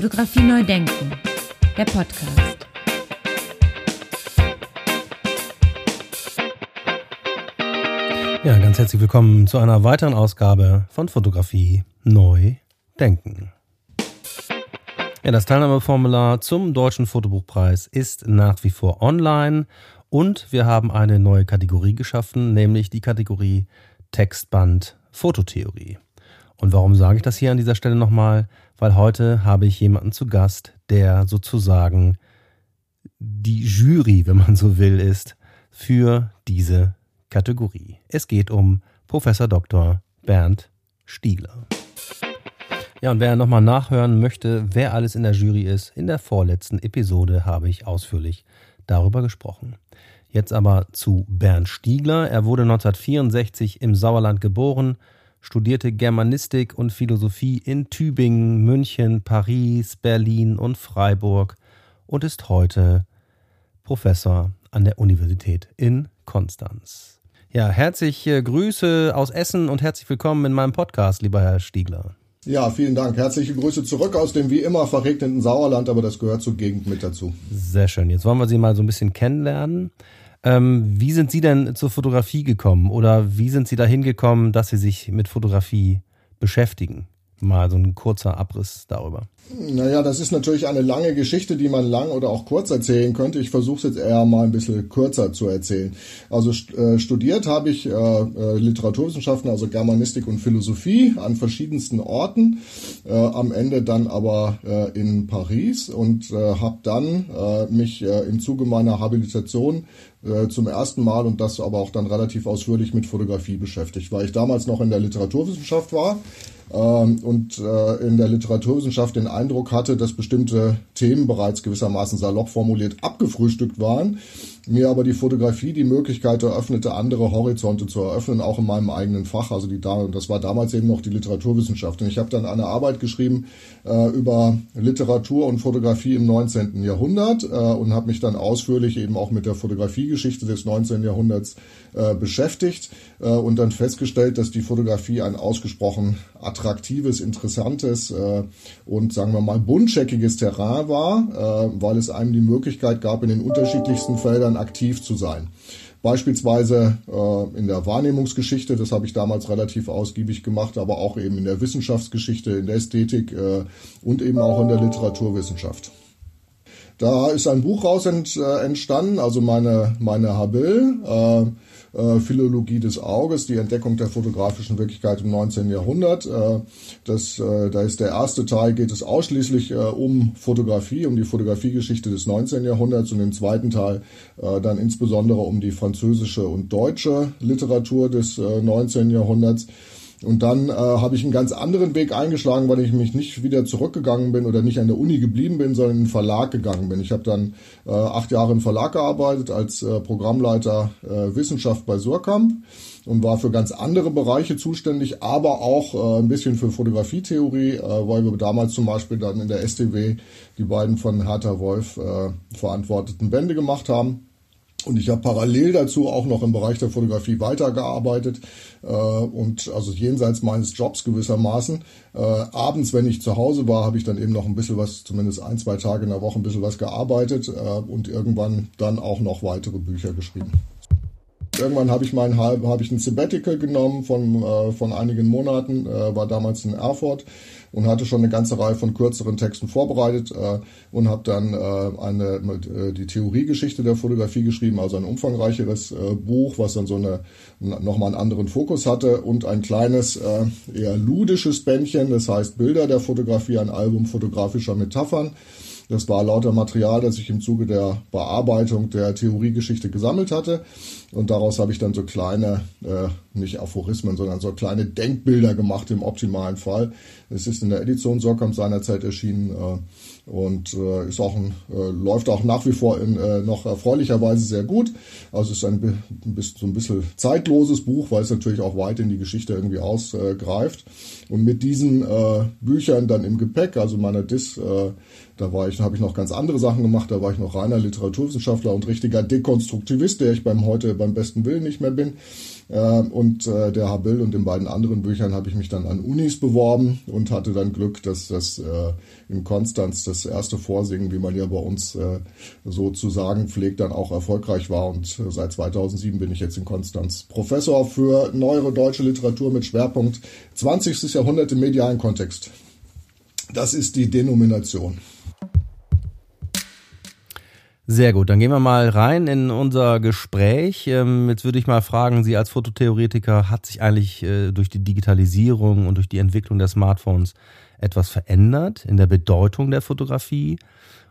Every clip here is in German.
Fotografie neu denken, der Podcast. Ja, ganz herzlich willkommen zu einer weiteren Ausgabe von Fotografie neu denken. Ja, das Teilnahmeformular zum Deutschen Fotobuchpreis ist nach wie vor online und wir haben eine neue Kategorie geschaffen, nämlich die Kategorie Textband Fototheorie. Und warum sage ich das hier an dieser Stelle nochmal? Weil heute habe ich jemanden zu Gast, der sozusagen die Jury, wenn man so will, ist für diese Kategorie. Es geht um Professor Dr. Bernd Stiegler. Ja, und wer nochmal nachhören möchte, wer alles in der Jury ist, in der vorletzten Episode habe ich ausführlich darüber gesprochen. Jetzt aber zu Bernd Stiegler. Er wurde 1964 im Sauerland geboren, studierte Germanistik und Philosophie in Tübingen, München, Paris, Berlin und Freiburg und ist heute Professor an der Universität in Konstanz. Ja, herzliche Grüße aus Essen und herzlich willkommen in meinem Podcast, lieber Herr Stiegler. Ja, vielen Dank. Herzliche Grüße zurück aus dem wie immer verregneten Sauerland, aber das gehört zur Gegend mit dazu. Sehr schön. Jetzt wollen wir Sie mal so ein bisschen kennenlernen. Ähm, wie sind Sie denn zur Fotografie gekommen oder wie sind Sie dahin gekommen, dass Sie sich mit Fotografie beschäftigen? Mal so ein kurzer Abriss darüber. Naja, das ist natürlich eine lange Geschichte, die man lang oder auch kurz erzählen könnte. Ich versuche es jetzt eher mal ein bisschen kürzer zu erzählen. Also äh, studiert habe ich äh, äh, Literaturwissenschaften, also Germanistik und Philosophie an verschiedensten Orten, am Ende dann aber in Paris und habe dann mich im Zuge meiner Habilitation zum ersten Mal und das aber auch dann relativ ausführlich mit Fotografie beschäftigt, weil ich damals noch in der Literaturwissenschaft war ähm, und in der Literaturwissenschaft den Eindruck hatte, dass bestimmte Themen bereits gewissermaßen salopp formuliert abgefrühstückt waren mir aber die Fotografie die Möglichkeit eröffnete, andere Horizonte zu eröffnen, auch in meinem eigenen Fach. Also die, das war damals eben noch die Literaturwissenschaft. Und ich habe dann eine Arbeit geschrieben äh, über Literatur und Fotografie im 19. Jahrhundert äh, und habe mich dann ausführlich eben auch mit der Fotografiegeschichte des 19. Jahrhunderts äh, beschäftigt äh, und dann festgestellt, dass die Fotografie ein ausgesprochen attraktives, interessantes äh, und sagen wir mal buntscheckiges Terrain war, äh, weil es einem die Möglichkeit gab, in den unterschiedlichsten Feldern aktiv zu sein. Beispielsweise äh, in der Wahrnehmungsgeschichte, das habe ich damals relativ ausgiebig gemacht, aber auch eben in der Wissenschaftsgeschichte, in der Ästhetik äh, und eben auch in der Literaturwissenschaft. Da ist ein Buch raus ent, äh, entstanden, also meine, meine Habil. Äh, äh, Philologie des Auges, die Entdeckung der fotografischen Wirklichkeit im 19. Jahrhundert. Äh, das, äh, da ist der erste Teil, geht es ausschließlich um Fotografie, um die Fotografiegeschichte des 19. Jahrhunderts und im zweiten Teil dann insbesondere um die französische und deutsche Literatur des 19. Äh, Jahrhunderts. Und dann äh, habe ich einen ganz anderen Weg eingeschlagen, weil ich mich nicht wieder zurückgegangen bin oder nicht an der Uni geblieben bin, sondern in den Verlag gegangen bin. Ich habe dann äh, acht Jahre im Verlag gearbeitet als äh, Programmleiter äh, Wissenschaft bei Surkamp und war für ganz andere Bereiche zuständig, aber auch äh, ein bisschen für Fotografietheorie, äh, weil wir damals zum Beispiel dann in der STW die beiden von Hertha Wolf äh, verantworteten Bände gemacht haben. Und ich habe parallel dazu auch noch im Bereich der Fotografie weitergearbeitet äh, und also jenseits meines Jobs gewissermaßen. Äh, abends, wenn ich zu Hause war, habe ich dann eben noch ein bisschen was, zumindest ein, zwei Tage in der Woche ein bisschen was gearbeitet äh, und irgendwann dann auch noch weitere Bücher geschrieben. Irgendwann habe ich mein habe ich ein Sabbatical genommen von äh, von einigen Monaten, äh, war damals in Erfurt und hatte schon eine ganze Reihe von kürzeren Texten vorbereitet äh, und habe dann äh, eine äh, die Theoriegeschichte der Fotografie geschrieben, also ein umfangreicheres äh, Buch, was dann so eine nochmal einen anderen Fokus hatte und ein kleines äh, eher ludisches Bändchen, das heißt Bilder der Fotografie, ein Album fotografischer Metaphern. Das war lauter Material, das ich im Zuge der Bearbeitung der Theoriegeschichte gesammelt hatte. Und daraus habe ich dann so kleine, äh, nicht Aphorismen, sondern so kleine Denkbilder gemacht im optimalen Fall. Es ist in der Edition Sorkamp seinerzeit erschienen. Äh, und äh, ist auch ein, äh, läuft auch nach wie vor in, äh, noch erfreulicherweise sehr gut. Also es ist ein, ein so ein bisschen zeitloses Buch, weil es natürlich auch weit in die Geschichte irgendwie ausgreift. und mit diesen äh, Büchern dann im Gepäck, also meiner Dis, äh, da war ich, habe ich noch ganz andere Sachen gemacht. Da war ich noch reiner Literaturwissenschaftler und richtiger Dekonstruktivist, der ich beim heute beim besten Willen nicht mehr bin. Äh, und äh, der Habil und den beiden anderen Büchern habe ich mich dann an Unis beworben und hatte dann Glück, dass das äh, in Konstanz das erste Vorsingen, wie man ja bei uns äh, so zu sagen pflegt, dann auch erfolgreich war. Und seit 2007 bin ich jetzt in Konstanz Professor für neuere deutsche Literatur mit Schwerpunkt 20. Jahrhundert im medialen Kontext. Das ist die Denomination. Sehr gut, dann gehen wir mal rein in unser Gespräch. Ähm, jetzt würde ich mal fragen, Sie als Fototheoretiker, hat sich eigentlich äh, durch die Digitalisierung und durch die Entwicklung der Smartphones etwas verändert in der Bedeutung der Fotografie?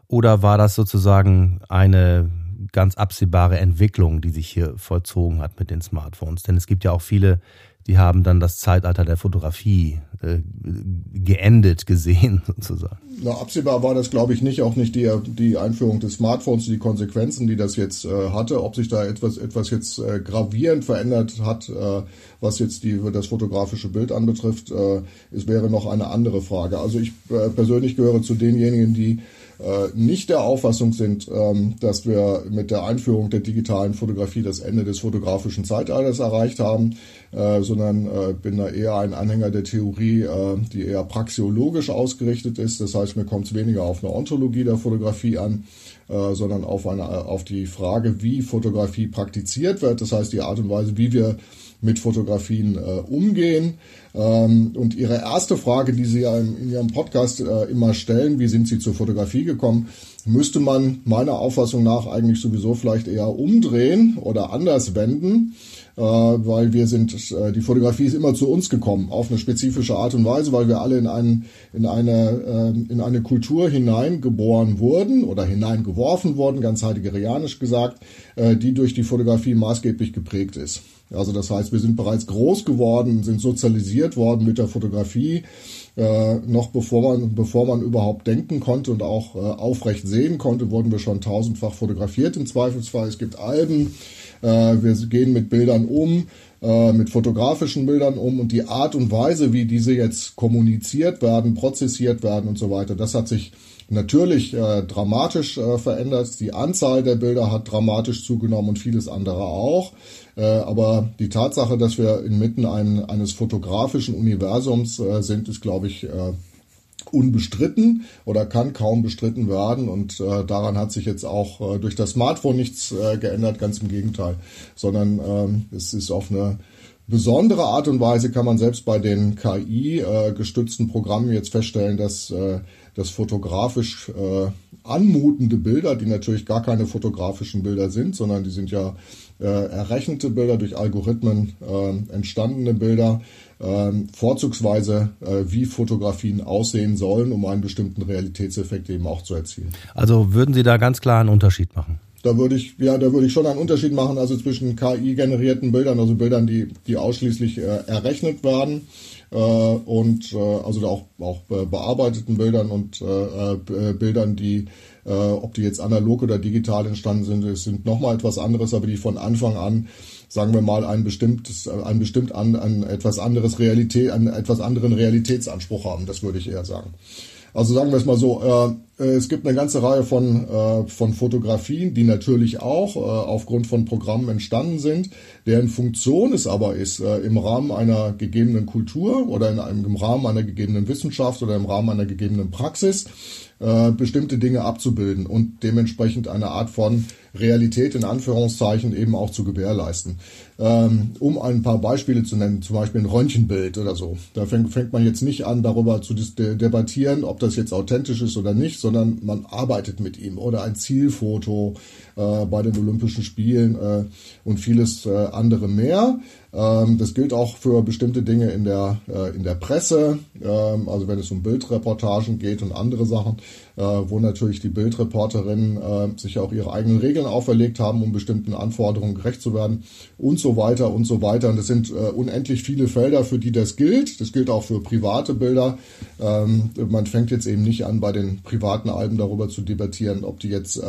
Oder war das sozusagen eine ganz absehbare Entwicklung, die sich hier vollzogen hat mit den Smartphones? Denn es gibt ja auch viele die haben dann das Zeitalter der Fotografie äh, geendet gesehen, sozusagen. Na, absehbar war das, glaube ich, nicht, auch nicht die, die Einführung des Smartphones, die Konsequenzen, die das jetzt äh, hatte, ob sich da etwas, etwas jetzt äh, gravierend verändert hat, äh, was jetzt die, das fotografische Bild anbetrifft, äh, es wäre noch eine andere Frage. Also ich äh, persönlich gehöre zu denjenigen, die nicht der Auffassung sind, ähm, dass wir mit der Einführung der digitalen Fotografie das Ende des fotografischen Zeitalters erreicht haben, äh, sondern äh, bin da eher ein Anhänger der Theorie, äh, die eher praxiologisch ausgerichtet ist. Das heißt, mir kommt es weniger auf eine Ontologie der Fotografie an, äh, sondern auf, eine, auf die Frage, wie Fotografie praktiziert wird. Das heißt, die Art und Weise, wie wir mit Fotografien äh, umgehen. Ähm, und Ihre erste Frage, die Sie ja in, in Ihrem Podcast äh, immer stellen, wie sind Sie zur Fotografie gekommen, müsste man meiner Auffassung nach eigentlich sowieso vielleicht eher umdrehen oder anders wenden äh, weil wir sind, äh, die Fotografie ist immer zu uns gekommen, auf eine spezifische Art und Weise, weil wir alle in, einen, in, eine, äh, in eine Kultur hineingeboren wurden oder hineingeworfen wurden, ganz heiligerianisch gesagt, äh, die durch die Fotografie maßgeblich geprägt ist. Also das heißt, wir sind bereits groß geworden, sind sozialisiert worden mit der Fotografie, äh, noch bevor man, bevor man überhaupt denken konnte und auch äh, aufrecht sehen konnte, wurden wir schon tausendfach fotografiert im Zweifelsfall. Es gibt Alben, äh, wir gehen mit Bildern um, äh, mit fotografischen Bildern um und die Art und Weise, wie diese jetzt kommuniziert werden, prozessiert werden und so weiter, das hat sich natürlich äh, dramatisch äh, verändert. Die Anzahl der Bilder hat dramatisch zugenommen und vieles andere auch. Äh, aber die Tatsache, dass wir inmitten ein, eines fotografischen Universums äh, sind, ist, glaube ich, äh, unbestritten oder kann kaum bestritten werden. Und äh, daran hat sich jetzt auch äh, durch das Smartphone nichts äh, geändert, ganz im Gegenteil, sondern ähm, es ist auf eine besondere Art und Weise kann man selbst bei den KI-gestützten äh, Programmen jetzt feststellen, dass, äh, dass fotografisch äh, anmutende Bilder, die natürlich gar keine fotografischen Bilder sind, sondern die sind ja äh, errechnete Bilder durch Algorithmen äh, entstandene Bilder, äh, vorzugsweise äh, wie Fotografien aussehen sollen, um einen bestimmten Realitätseffekt eben auch zu erzielen. Also würden Sie da ganz klar einen Unterschied machen? Da würde ich, ja, da würde ich schon einen Unterschied machen, also zwischen KI-generierten Bildern, also Bildern, die, die ausschließlich äh, errechnet werden, äh, und äh, also auch, auch bearbeiteten Bildern und äh, äh, Bildern, die äh, ob die jetzt analog oder digital entstanden sind, sind nochmal etwas anderes, aber die von Anfang an, sagen wir mal, ein bestimmtes, ein bestimmt an, ein etwas anderes Realität, einen etwas anderen Realitätsanspruch haben. Das würde ich eher sagen. Also sagen wir es mal so, äh, äh, es gibt eine ganze Reihe von, äh, von Fotografien, die natürlich auch äh, aufgrund von Programmen entstanden sind, deren Funktion es aber ist, äh, im Rahmen einer gegebenen Kultur oder in einem, im Rahmen einer gegebenen Wissenschaft oder im Rahmen einer gegebenen Praxis äh, bestimmte Dinge abzubilden und dementsprechend eine Art von Realität in Anführungszeichen eben auch zu gewährleisten. Ähm, um ein paar Beispiele zu nennen, zum Beispiel ein Röntgenbild oder so. Da fängt, fängt man jetzt nicht an, darüber zu debattieren, ob das jetzt authentisch ist oder nicht, sondern man arbeitet mit ihm. Oder ein Zielfoto äh, bei den Olympischen Spielen äh, und vieles äh, andere mehr. Ähm, das gilt auch für bestimmte Dinge in der, äh, in der Presse, ähm, also wenn es um Bildreportagen geht und andere Sachen, wo natürlich die Bildreporterinnen äh, sich auch ihre eigenen Regeln auferlegt haben, um bestimmten Anforderungen gerecht zu werden und so weiter und so weiter. Und das sind unendlich viele Felder, für die das gilt. Das gilt auch für private Bilder. Ähm, man fängt jetzt eben nicht an, bei den privaten Alben darüber zu debattieren, ob die jetzt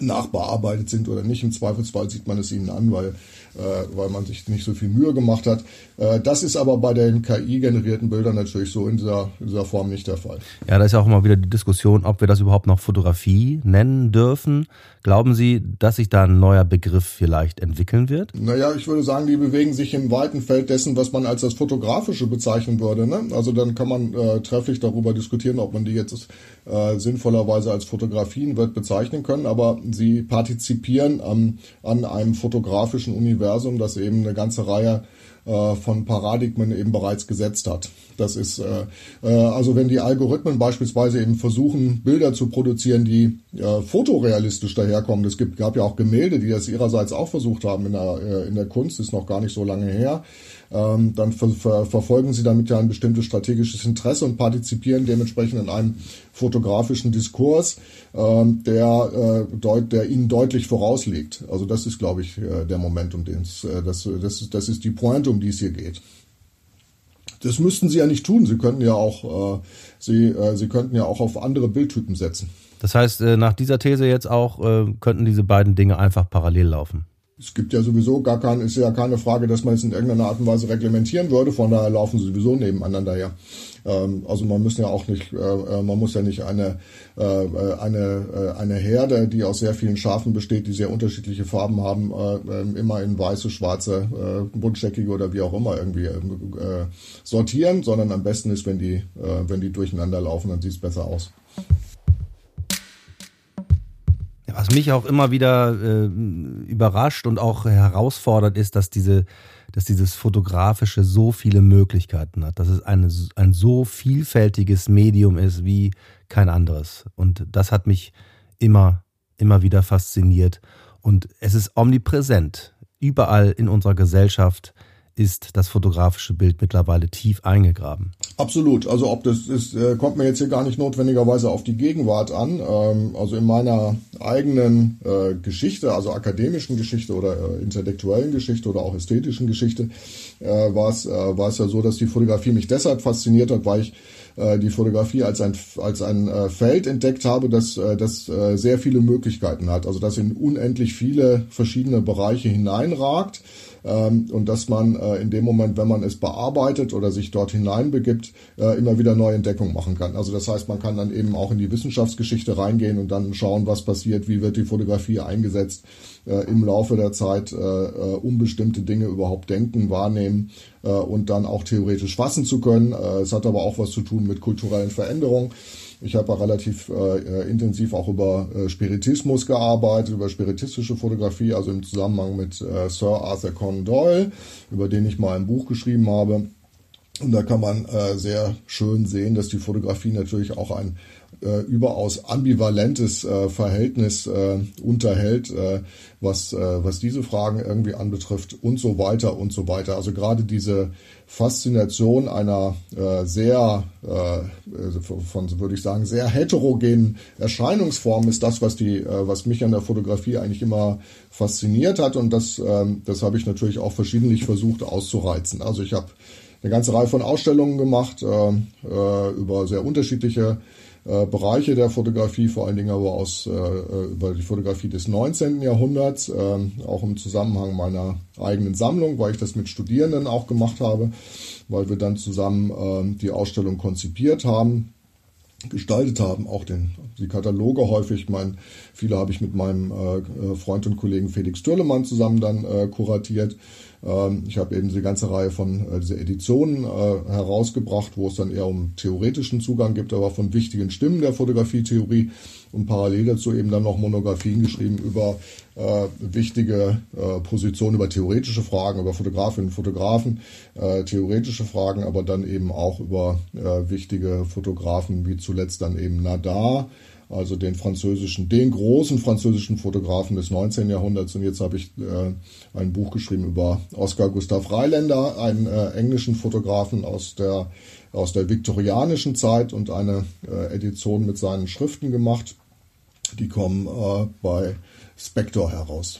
nachbearbeitet sind oder nicht. Im Zweifelsfall sieht man es ihnen an, weil äh, weil man sich nicht so viel Mühe gemacht hat. Äh, das ist aber bei den KI-generierten Bildern natürlich so in dieser, in dieser Form nicht der Fall. Ja, da ist ja auch immer wieder die Diskussion, ob wir das überhaupt noch Fotografie nennen dürfen. Glauben Sie, dass sich da ein neuer Begriff vielleicht entwickeln wird? Naja, ich würde sagen, die bewegen sich im weiten Feld dessen, was man als das Fotografische bezeichnen würde. Ne? Also dann kann man äh, trefflich darüber diskutieren, ob man die jetzt äh, sinnvollerweise als Fotografien wird bezeichnen können, aber sie partizipieren am, an einem fotografischen Universum, das eben eine ganze Reihe äh, von Paradigmen eben bereits gesetzt hat. Das ist äh, äh, also wenn die Algorithmen beispielsweise eben versuchen Bilder zu produzieren, die äh, fotorealistisch daherkommen. Es gibt gab ja auch Gemälde, die das ihrerseits auch versucht haben in der äh, in der Kunst, ist noch gar nicht so lange her ähm, dann ver ver verfolgen sie damit ja ein bestimmtes strategisches Interesse und partizipieren dementsprechend in einem fotografischen Diskurs, ähm, der, äh, deut der ihnen deutlich vorausliegt. Also das ist, glaube ich, äh, der Moment, um den es, äh, das, das, das ist die Pointe, um die es hier geht. Das müssten sie ja nicht tun. Sie könnten ja auch, äh, sie, äh, sie könnten ja auch auf andere Bildtypen setzen. Das heißt, äh, nach dieser These jetzt auch äh, könnten diese beiden Dinge einfach parallel laufen es gibt ja sowieso gar kein, ist ja keine Frage, dass man es in irgendeiner Art und Weise reglementieren würde. Von daher laufen sie sowieso nebeneinander her. Ähm, also man muss ja auch nicht, äh, äh, man muss ja nicht eine äh, eine eine Herde, die aus sehr vielen Schafen besteht, die sehr unterschiedliche Farben haben, ähm, immer in weiße, schwarze, buntscheckige oder wie auch immer irgendwie sortieren, sondern am besten ist, wenn die wenn die durcheinander laufen, dann sieht es besser aus. Was mich auch immer wieder äh, überrascht und auch herausfordert, ist, dass diese, dass dieses Fotografische so viele Möglichkeiten hat, dass es eine, ein so vielfältiges Medium ist wie kein anderes. Und das hat mich immer, immer wieder fasziniert. Und es ist omnipräsent. Überall in unserer Gesellschaft ist das fotografische Bild mittlerweile tief eingegraben. Absolut. Also ob das ist, äh, kommt mir jetzt hier gar nicht notwendigerweise auf die Gegenwart an. Ähm, also in meiner eigenen äh, Geschichte, also akademischen Geschichte oder äh, intellektuellen Geschichte oder auch ästhetischen Geschichte, war es war es ja so, dass die Fotografie mich deshalb fasziniert hat, weil ich die Fotografie als ein als ein Feld entdeckt habe, das das sehr viele Möglichkeiten hat. Also das in unendlich viele verschiedene Bereiche hineinragt und dass man äh, in dem Moment, wenn man es bearbeitet oder sich dort hineinbegibt, äh, immer wieder neue Entdeckungen machen kann. Also das heißt, man kann dann eben auch in die Wissenschaftsgeschichte reingehen und dann schauen, was passiert, wie wird die Fotografie eingesetzt äh, im Laufe der Zeit, um bestimmte Dinge überhaupt denken, wahrnehmen und dann auch theoretisch fassen zu können. Es hat aber auch was zu tun mit kulturellen Veränderungen. Ich habe relativ äh, äh, intensiv auch über äh, Spiritismus gearbeitet, über spiritistische Fotografie, also im Zusammenhang mit äh, Sir Arthur Conan Doyle, über den ich mal ein Buch geschrieben habe. Und da kann man äh, sehr schön sehen, dass die Fotografie natürlich auch ein äh, überaus ambivalentes äh, Verhältnis äh, unterhält, äh, was, äh, was diese Fragen irgendwie anbetrifft und so weiter und so weiter. Also gerade diese Faszination einer äh, sehr, von würde ich sagen, sehr heterogenen Erscheinungsform ist das, was die, was mich an der Fotografie eigentlich immer fasziniert hat und das, äh, das habe ich natürlich auch verschiedentlich versucht auszureizen. Also ich habe eine ganze Reihe von Ausstellungen gemacht äh, über sehr unterschiedliche äh, Bereiche der Fotografie, vor allen Dingen aber aus äh, äh über die Fotografie des 19. Jahrhunderts, äh, auch im Zusammenhang meiner eigenen Sammlung, weil ich das mit Studierenden auch gemacht habe, weil wir dann zusammen äh, die Ausstellung konzipiert haben gestaltet haben, auch den, die Kataloge häufig. Mein, viele habe ich mit meinem äh, Freund und Kollegen Felix Dürlemann zusammen dann äh, kuratiert. Ähm, ich habe eben diese ganze Reihe von äh, diese Editionen äh, herausgebracht, wo es dann eher um theoretischen Zugang gibt, aber von wichtigen Stimmen der Fotografietheorie. Und parallel dazu eben dann noch Monographien geschrieben über äh, wichtige äh, Positionen, über theoretische Fragen, über Fotografinnen und Fotografen, äh, theoretische Fragen, aber dann eben auch über äh, wichtige Fotografen, wie zuletzt dann eben Nadar, also den französischen, den großen französischen Fotografen des 19. Jahrhunderts. Und jetzt habe ich äh, ein Buch geschrieben über Oskar Gustav Reiländer, einen äh, englischen Fotografen aus der, aus der viktorianischen Zeit und eine äh, Edition mit seinen Schriften gemacht. Die kommen äh, bei Spector heraus.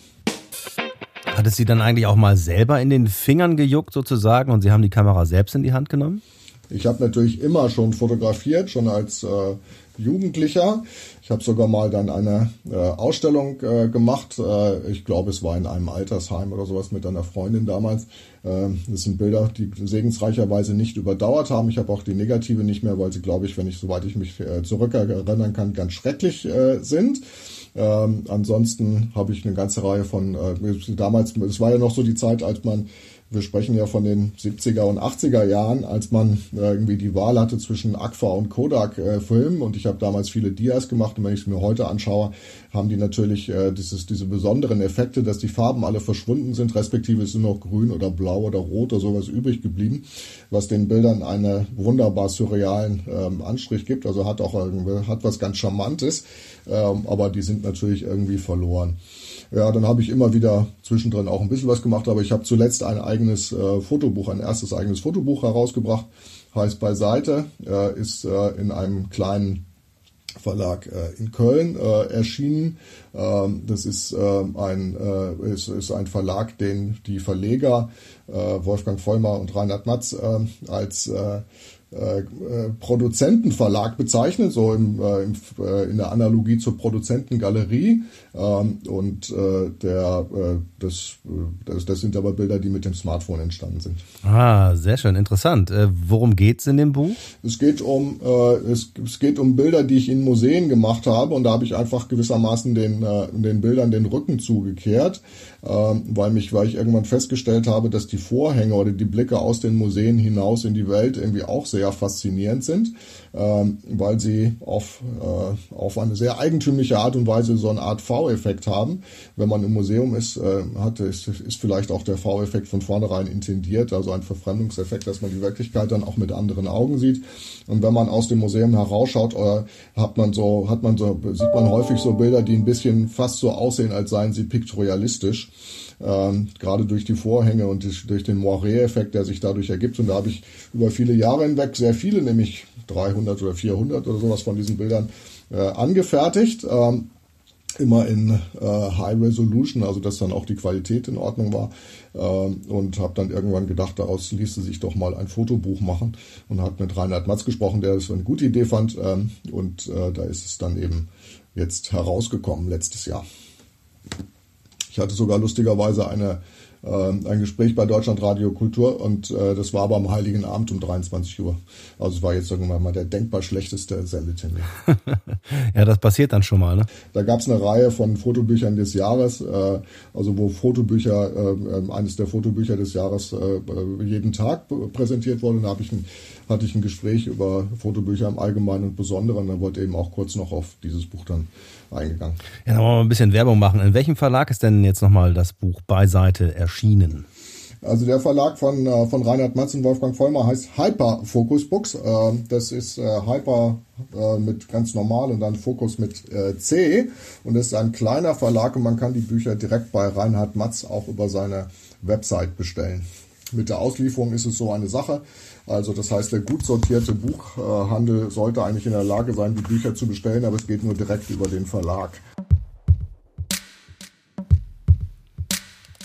Hat es Sie dann eigentlich auch mal selber in den Fingern gejuckt sozusagen und Sie haben die Kamera selbst in die Hand genommen? Ich habe natürlich immer schon fotografiert, schon als äh, Jugendlicher. Ich habe sogar mal dann eine äh, Ausstellung äh, gemacht. Äh, ich glaube, es war in einem Altersheim oder sowas mit einer Freundin damals. Äh, das sind Bilder, die segensreicherweise nicht überdauert haben. Ich habe auch die negative nicht mehr, weil sie, glaube ich, wenn ich, soweit ich mich äh, zurückerinnern kann, ganz schrecklich äh, sind. Ähm, ansonsten habe ich eine ganze Reihe von, äh, damals, es war ja noch so die Zeit, als man wir sprechen ja von den 70er und 80er Jahren, als man äh, irgendwie die Wahl hatte zwischen Agfa und Kodak äh, und ich habe damals viele Dias gemacht. Und wenn ich es mir heute anschaue, haben die natürlich äh, dieses, diese besonderen Effekte, dass die Farben alle verschwunden sind, respektive es sind noch grün oder blau oder rot oder sowas übrig geblieben, was den Bildern einen wunderbar surrealen ähm, Anstrich gibt, also hat auch irgendwie, hat was ganz Charmantes, ähm, aber die sind natürlich irgendwie verloren. Ja, dann habe ich immer wieder zwischendrin auch ein bisschen was gemacht, aber ich habe zuletzt ein eigenes äh, Fotobuch, ein erstes eigenes Fotobuch herausgebracht, heißt Beiseite, äh, ist äh, in einem kleinen Verlag äh, in Köln äh, erschienen. Ähm, das ist, äh, ein, ist, ist ein Verlag, den die Verleger Wolfgang Vollmer und Reinhard Matz als äh, äh, Produzentenverlag bezeichnet, so im, äh, im, äh, in der Analogie zur Produzentengalerie. Ähm, und äh, der, äh, das, das, das sind aber Bilder, die mit dem Smartphone entstanden sind. Ah, sehr schön, interessant. Äh, worum geht's in dem Buch? Es geht um äh, es, es geht um Bilder, die ich in Museen gemacht habe und da habe ich einfach gewissermaßen den, äh, den Bildern den Rücken zugekehrt, äh, weil mich, weil ich irgendwann festgestellt habe, dass die Vorhänge oder die Blicke aus den Museen hinaus in die Welt irgendwie auch sehr sehr faszinierend sind, ähm, weil sie auf, äh, auf eine sehr eigentümliche Art und Weise so eine Art V-Effekt haben. Wenn man im Museum ist, äh, hat, ist, ist vielleicht auch der V-Effekt von vornherein intendiert, also ein Verfremdungseffekt, dass man die Wirklichkeit dann auch mit anderen Augen sieht. Und wenn man aus dem Museum herausschaut, äh, hat man so, hat man so, sieht man häufig so Bilder, die ein bisschen fast so aussehen, als seien sie piktorialistisch ähm, gerade durch die Vorhänge und durch den Moiré-Effekt, der sich dadurch ergibt. Und da habe ich über viele Jahre hinweg sehr viele, nämlich 300 oder 400 oder sowas von diesen Bildern äh, angefertigt. Ähm, immer in äh, High Resolution, also dass dann auch die Qualität in Ordnung war. Ähm, und habe dann irgendwann gedacht, daraus ließe sich doch mal ein Fotobuch machen und habe mit Reinhard Matz gesprochen, der das eine gute Idee fand. Ähm, und äh, da ist es dann eben jetzt herausgekommen letztes Jahr. Ich hatte sogar lustigerweise eine, äh, ein Gespräch bei Deutschlandradio Kultur und äh, das war aber am Heiligen Abend um 23 Uhr. Also es war jetzt irgendwann mal der denkbar schlechteste Sendetermin. ja, das passiert dann schon mal. Ne? Da gab es eine Reihe von Fotobüchern des Jahres, äh, also wo Fotobücher, äh, äh eines der Fotobücher des Jahres äh, jeden Tag präsentiert wurde. Da habe ich ein hatte ich ein Gespräch über Fotobücher im Allgemeinen und Besonderen. Da wurde eben auch kurz noch auf dieses Buch dann eingegangen. Ja, dann wollen wir ein bisschen Werbung machen. In welchem Verlag ist denn jetzt nochmal das Buch Beiseite erschienen? Also der Verlag von, äh, von Reinhard Matz und Wolfgang Vollmer heißt Hyper Focus Books. Äh, das ist äh, Hyper mit ganz normal und dann Focus mit C. Und das ist ein kleiner Verlag und man kann die Bücher direkt bei Reinhard Matz auch über seine Website bestellen. Mit der Auslieferung ist es so eine Sache. Also das heißt, der gut sortierte Buchhandel sollte eigentlich in der Lage sein, die Bücher zu bestellen, aber es geht nur direkt über den Verlag.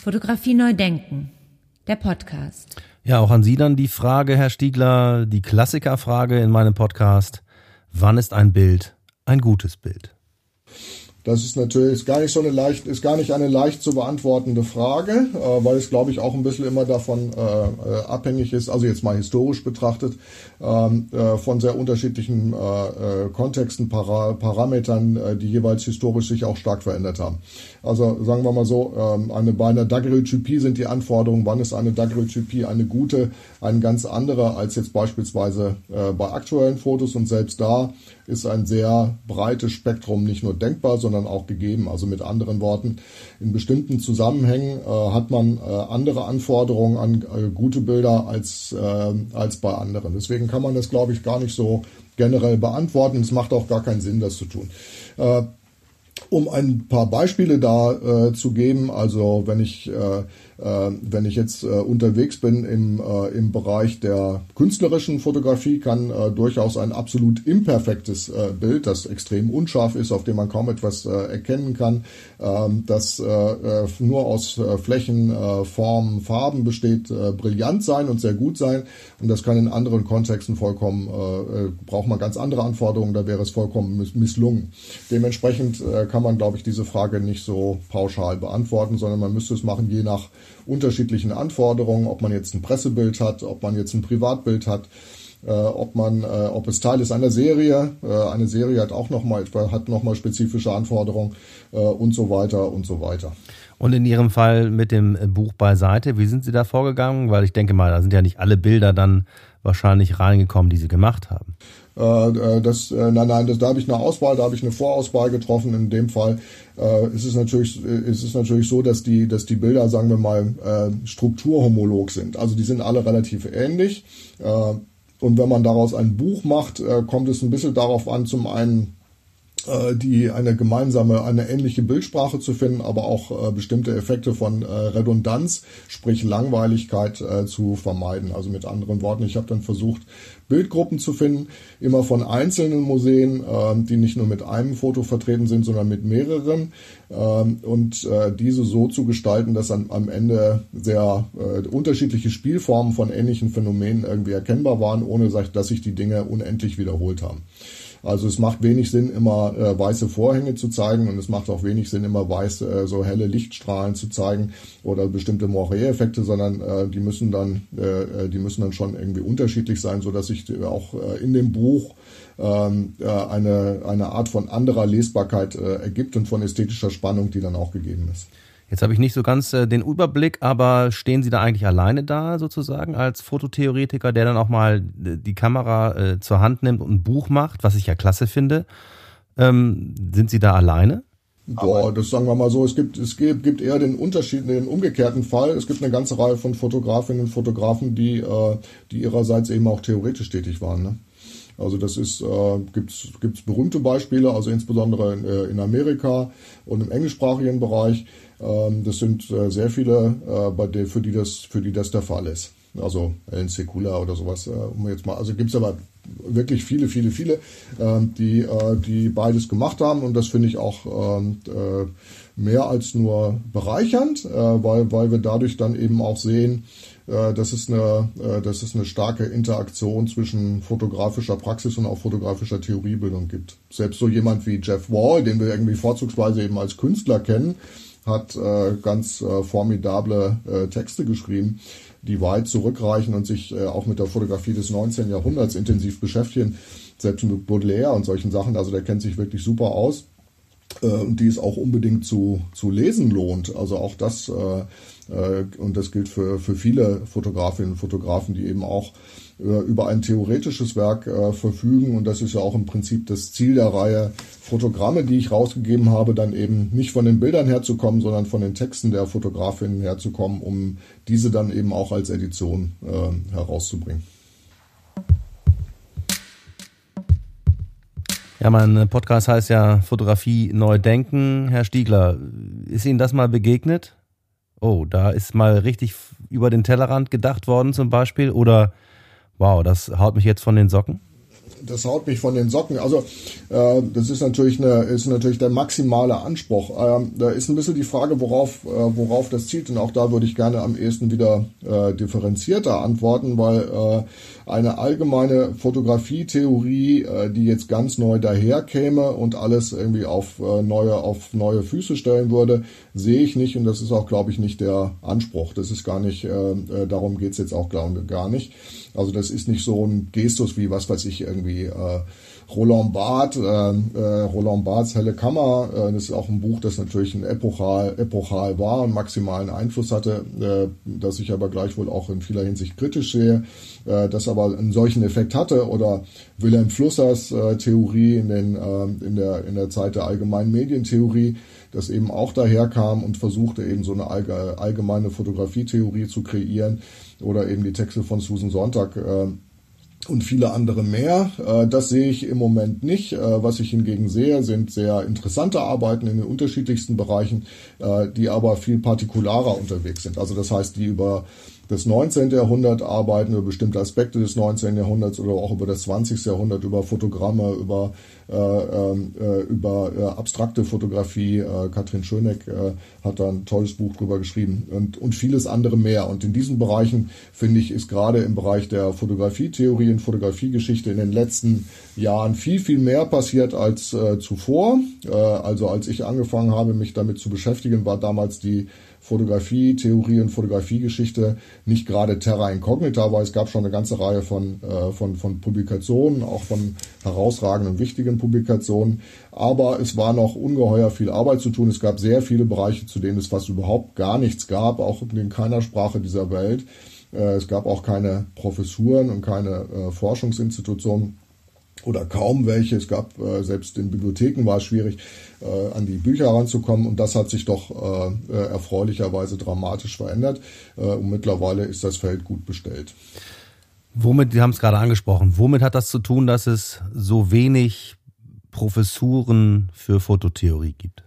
Fotografie neu denken. Der Podcast. Ja, auch an Sie dann die Frage, Herr Stiegler, die Klassikerfrage in meinem Podcast. Wann ist ein Bild ein gutes Bild? Das ist natürlich ist gar nicht so eine leicht, ist gar nicht eine leicht zu beantwortende Frage, äh, weil es glaube ich auch ein bisschen immer davon äh, äh, abhängig ist, also jetzt mal historisch betrachtet, ähm, äh, von sehr unterschiedlichen äh, äh, Kontexten, Para Parametern, die jeweils historisch sich auch stark verändert haben. Also sagen wir mal so, ähm, eine bei einer Daguerreotypie sind die Anforderungen, wann ist eine Daguerreotypie eine gute, ein ganz anderer als jetzt beispielsweise bei aktuellen Fotos und selbst da ist ein sehr breites Spektrum nicht nur denkbar, sondern auch gegeben. Also mit anderen Worten, in bestimmten Zusammenhängen äh, hat man äh, andere Anforderungen an äh, gute Bilder als, äh, als bei anderen. Deswegen kann man das, glaube ich, gar nicht so generell beantworten. Es macht auch gar keinen Sinn, das zu tun. Äh, um ein paar Beispiele da äh, zu geben, also wenn ich wenn ich jetzt äh, unterwegs bin im, äh, im Bereich der künstlerischen Fotografie, kann äh, durchaus ein absolut imperfektes äh, Bild, das extrem unscharf ist, auf dem man kaum etwas äh, erkennen kann, ähm, das äh, äh, nur aus äh, Flächen, äh, Formen, Farben besteht, äh, brillant sein und sehr gut sein. Und das kann in anderen Kontexten vollkommen, äh, braucht man ganz andere Anforderungen, da wäre es vollkommen miss misslungen. Dementsprechend äh, kann man, glaube ich, diese Frage nicht so pauschal beantworten, sondern man müsste es machen je nach unterschiedlichen Anforderungen, ob man jetzt ein Pressebild hat, ob man jetzt ein Privatbild hat, äh, ob man, äh, ob es Teil ist einer Serie. Äh, eine Serie hat auch nochmal hat noch mal spezifische Anforderungen äh, und so weiter und so weiter. Und in Ihrem Fall mit dem Buch beiseite, wie sind Sie da vorgegangen? Weil ich denke mal, da sind ja nicht alle Bilder dann wahrscheinlich reingekommen, die Sie gemacht haben. Äh, äh, das, äh, nein, nein, das, da habe ich eine Auswahl, da habe ich eine Vorauswahl getroffen. In dem Fall äh, ist es natürlich, ist es natürlich so, dass die, dass die Bilder, sagen wir mal, äh, strukturhomolog sind. Also die sind alle relativ ähnlich. Äh, und wenn man daraus ein Buch macht, äh, kommt es ein bisschen darauf an, zum einen äh, die eine gemeinsame, eine ähnliche Bildsprache zu finden, aber auch äh, bestimmte Effekte von äh, Redundanz, sprich Langweiligkeit äh, zu vermeiden. Also mit anderen Worten, ich habe dann versucht, Bildgruppen zu finden, immer von einzelnen Museen, äh, die nicht nur mit einem Foto vertreten sind, sondern mit mehreren ähm, und äh, diese so zu gestalten, dass an, am Ende sehr unterschiedliche Spielformen von ähnlichen Phänomenen irgendwie erkennbar waren, ohne dass sich die Dinge unendlich wiederholt haben. Also es macht wenig Sinn, immer äh, weiße Vorhänge zu zeigen und es macht auch wenig Sinn, immer weiß äh, so helle Lichtstrahlen zu zeigen oder bestimmte Moiré-Effekte, sondern äh, die müssen dann, äh, äh die müssen dann schon irgendwie unterschiedlich sein, so dass sich auch äh, in dem Buch ähm, äh, eine, eine Art von anderer Lesbarkeit äh, ergibt und von ästhetischer Spannung, die dann auch gegeben ist. Jetzt habe ich nicht so ganz äh, den Überblick, aber stehen Sie da eigentlich alleine da sozusagen als Fototheoretiker, der dann auch mal äh, die Kamera äh, zur Hand nimmt und ein Buch macht, was ich ja klasse finde? Ähm, sind Sie da alleine? Boah, das sagen wir mal so, es gibt, es gibt, gibt eher den Unterschied, den umgekehrten Fall. Es gibt eine ganze Reihe von Fotografinnen und Fotografen, die, äh, die ihrerseits eben auch theoretisch tätig waren. Ne? Also das ist, äh, gibt's gibt's berühmte Beispiele, also insbesondere in, äh, in Amerika und im englischsprachigen Bereich. Ähm, das sind äh, sehr viele, äh, für die das, für die das der Fall ist. Also Ellen Sekula oder sowas, äh, um jetzt mal, also gibt's aber wirklich viele, viele, viele, ähm, die, die beides gemacht haben und das finde ich auch ähm, äh, mehr als nur bereichernd, weil, weil wir dadurch dann eben auch sehen, dass, es eine, dass es eine starke Interaktion zwischen fotografischer Praxis und auch fotografischer Theoriebildung gibt. Selbst so jemand wie Jeff Wall, den wir irgendwie vorzugsweise eben als Künstler kennen, hat äh, ganz äh, formidable äh, Texte geschrieben, die weit zurückreichen und sich äh, auch mit der Fotografie des 19. Jahrhunderts intensiv beschäftigen. Selbst mit Baudelaire und solchen Sachen, also der kennt sich wirklich super aus und die es auch unbedingt zu, zu lesen lohnt. Also auch das, äh, äh, und das gilt für, für viele Fotografinnen und Fotografen, die eben auch äh, über ein theoretisches Werk äh, verfügen. Und das ist ja auch im Prinzip das Ziel der Reihe Fotogramme, die ich rausgegeben habe, dann eben nicht von den Bildern herzukommen, sondern von den Texten der Fotografinnen herzukommen, um diese dann eben auch als Edition äh, herauszubringen. Ja, mein Podcast heißt ja Fotografie neu denken. Herr Stiegler, ist Ihnen das mal begegnet? Oh, da ist mal richtig über den Tellerrand gedacht worden zum Beispiel oder wow, das haut mich jetzt von den Socken? das haut mich von den Socken. Also äh, das ist natürlich eine, ist natürlich der maximale Anspruch. Ähm, da ist ein bisschen die Frage, worauf, äh, worauf das zielt. Und auch da würde ich gerne am ehesten wieder äh, differenzierter antworten, weil äh, eine allgemeine Fotografietheorie, äh, die jetzt ganz neu daherkäme und alles irgendwie auf äh, neue, auf neue Füße stellen würde, sehe ich nicht. Und das ist auch, glaube ich, nicht der Anspruch. Das ist gar nicht, äh, äh darum geht's jetzt auch, glaube ich, gar nicht. Also das ist nicht so ein Gestus wie, was weiß ich, irgendwie äh, Roland Barth, äh, äh, Roland Barths Helle Kammer. Äh, das ist auch ein Buch, das natürlich ein epochal, epochal war und maximalen Einfluss hatte, äh, das ich aber gleichwohl auch in vieler Hinsicht kritisch sehe, äh, das aber einen solchen Effekt hatte. Oder Wilhelm Flussers äh, Theorie in, den, äh, in, der, in der Zeit der allgemeinen Medientheorie, das eben auch daherkam und versuchte eben so eine allgemeine Fotografietheorie zu kreieren oder eben die Texte von Susan Sonntag, äh, und viele andere mehr. Äh, das sehe ich im Moment nicht. Äh, was ich hingegen sehe, sind sehr interessante Arbeiten in den unterschiedlichsten Bereichen, äh, die aber viel partikularer unterwegs sind. Also das heißt, die über das 19. Jahrhundert arbeiten, über bestimmte Aspekte des 19. Jahrhunderts oder auch über das 20. Jahrhundert, über Fotogramme, über, äh, ähm, äh, über äh, abstrakte Fotografie. Äh, Katrin Schöneck äh, hat da ein tolles Buch drüber geschrieben und, und vieles andere mehr. Und in diesen Bereichen, finde ich, ist gerade im Bereich der Fotografietheorie und Fotografiegeschichte in den letzten Jahren viel, viel mehr passiert als äh, zuvor. also als ich angefangen habe, mich damit zu beschäftigen, war damals die Fotografie, Theorie und Fotografiegeschichte nicht gerade terra incognita, aber es gab schon eine ganze Reihe von, äh, von, von Publikationen, auch von herausragenden, wichtigen Publikationen. Aber es war noch ungeheuer viel Arbeit zu tun. Es gab sehr viele Bereiche, zu denen es fast überhaupt gar nichts gab, auch in keiner Sprache dieser Welt. Äh, es gab auch keine Professuren und keine äh, Forschungsinstitutionen oder kaum welche. Es gab äh, selbst in Bibliotheken war es schwierig, äh, an die Bücher heranzukommen und das hat sich doch äh, äh erfreulicherweise dramatisch verändert äh, und mittlerweile ist das Feld gut bestellt. Womit, Sie haben es gerade angesprochen, womit hat das zu tun, dass es so wenig Professuren für Fototheorie gibt?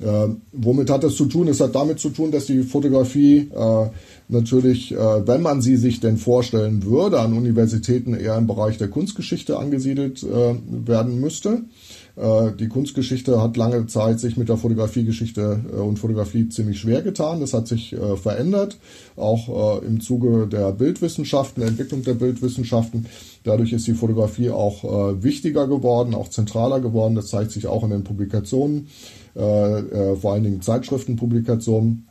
Äh, womit hat das zu tun? Es hat damit zu tun, dass die Fotografie äh, natürlich, äh, wenn man sie sich denn vorstellen würde, an Universitäten eher im Bereich der Kunstgeschichte angesiedelt äh, werden müsste. Äh, die Kunstgeschichte hat lange Zeit sich mit der Fotografiegeschichte äh, und Fotografie ziemlich schwer getan. Das hat sich äh, verändert, auch im Zuge der Bildwissenschaften, der Entwicklung der Bildwissenschaften. Dadurch ist die Fotografie auch wichtiger geworden, auch zentraler geworden. Das zeigt sich auch in den Publikationen vor allen Dingen Zeitschriftenpublikationen.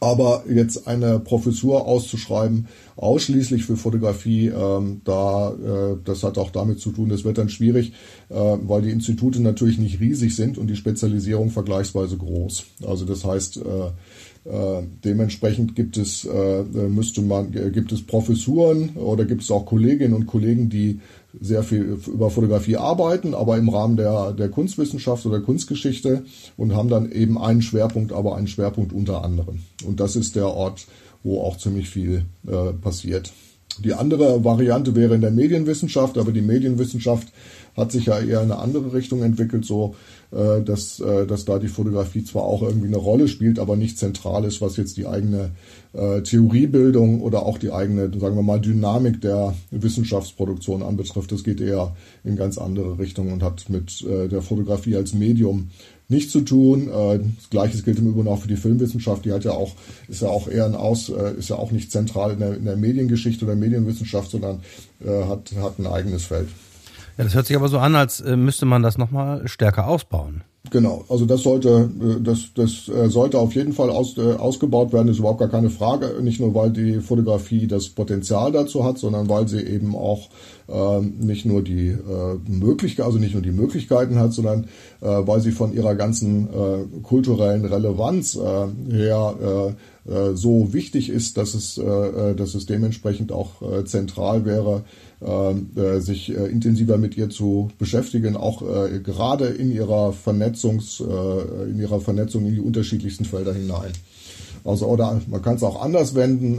Aber jetzt eine Professur auszuschreiben, ausschließlich für Fotografie, ähm, da, äh, das hat auch damit zu tun, das wird dann schwierig, äh, weil die Institute natürlich nicht riesig sind und die Spezialisierung vergleichsweise groß. Also das heißt, äh, äh, dementsprechend gibt es, äh, müsste man, gibt es Professuren oder gibt es auch Kolleginnen und Kollegen, die sehr viel über Fotografie arbeiten, aber im Rahmen der, der Kunstwissenschaft oder Kunstgeschichte und haben dann eben einen Schwerpunkt, aber einen Schwerpunkt unter anderem. Und das ist der Ort, wo auch ziemlich viel äh, passiert. Die andere Variante wäre in der Medienwissenschaft, aber die Medienwissenschaft hat sich ja eher in eine andere Richtung entwickelt, so dass, äh, dass da die Fotografie zwar auch irgendwie eine Rolle spielt, aber nicht zentral ist, was jetzt die eigene äh, Theoriebildung oder auch die eigene, sagen wir mal, Dynamik der Wissenschaftsproduktion anbetrifft. Das geht eher in ganz andere Richtungen und hat mit äh, der Fotografie als Medium nichts zu tun. Äh, das Gleiche gilt im Übrigen auch für die Filmwissenschaft. Die hat ja auch, ist ja auch eher ein Aus, äh, ist ja auch nicht zentral in der, in der Mediengeschichte oder Medienwissenschaft, sondern äh, hat, hat ein eigenes Feld. Ja, das hört sich aber so an, als müsste man das nochmal stärker ausbauen. Genau, also das sollte, das, das sollte auf jeden Fall aus, ausgebaut werden, ist überhaupt gar keine Frage. Nicht nur, weil die Fotografie das Potenzial dazu hat, sondern weil sie eben auch äh, nicht nur die äh, Möglichkeit, also nicht nur die Möglichkeiten hat, sondern äh, weil sie von ihrer ganzen äh, kulturellen Relevanz äh, her äh, so wichtig ist, dass es, äh, äh dass es dementsprechend auch zentral wäre, sich intensiver mit ihr zu beschäftigen, auch gerade in ihrer Vernetzungs, in ihrer Vernetzung in die unterschiedlichsten Felder hinein. Also, oder man kann es auch anders wenden.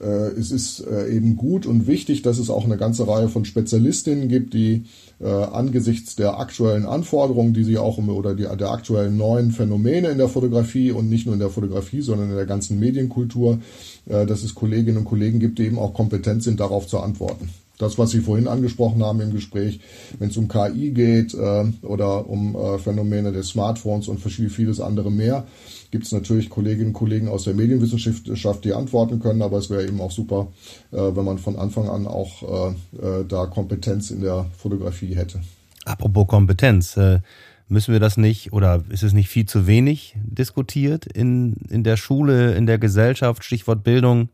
Es ist eben gut und wichtig, dass es auch eine ganze Reihe von Spezialistinnen gibt, die äh, angesichts der aktuellen Anforderungen, die sie auch oder die, der aktuellen neuen Phänomene in der Fotografie und nicht nur in der Fotografie, sondern in der ganzen Medienkultur, äh, dass es Kolleginnen und Kollegen gibt, die eben auch kompetent sind, darauf zu antworten das, was Sie vorhin angesprochen haben im Gespräch, wenn es um KI geht äh, oder um äh, Phänomene des Smartphones und vieles andere mehr, gibt es natürlich Kolleginnen und Kollegen aus der Medienwissenschaft, die antworten können, aber es wäre eben auch super, äh, wenn man von Anfang an auch äh, äh, da Kompetenz in der Fotografie hätte. Apropos Kompetenz, äh, müssen wir das nicht oder ist es nicht viel zu wenig diskutiert in, in der Schule, in der Gesellschaft, Stichwort Bildung?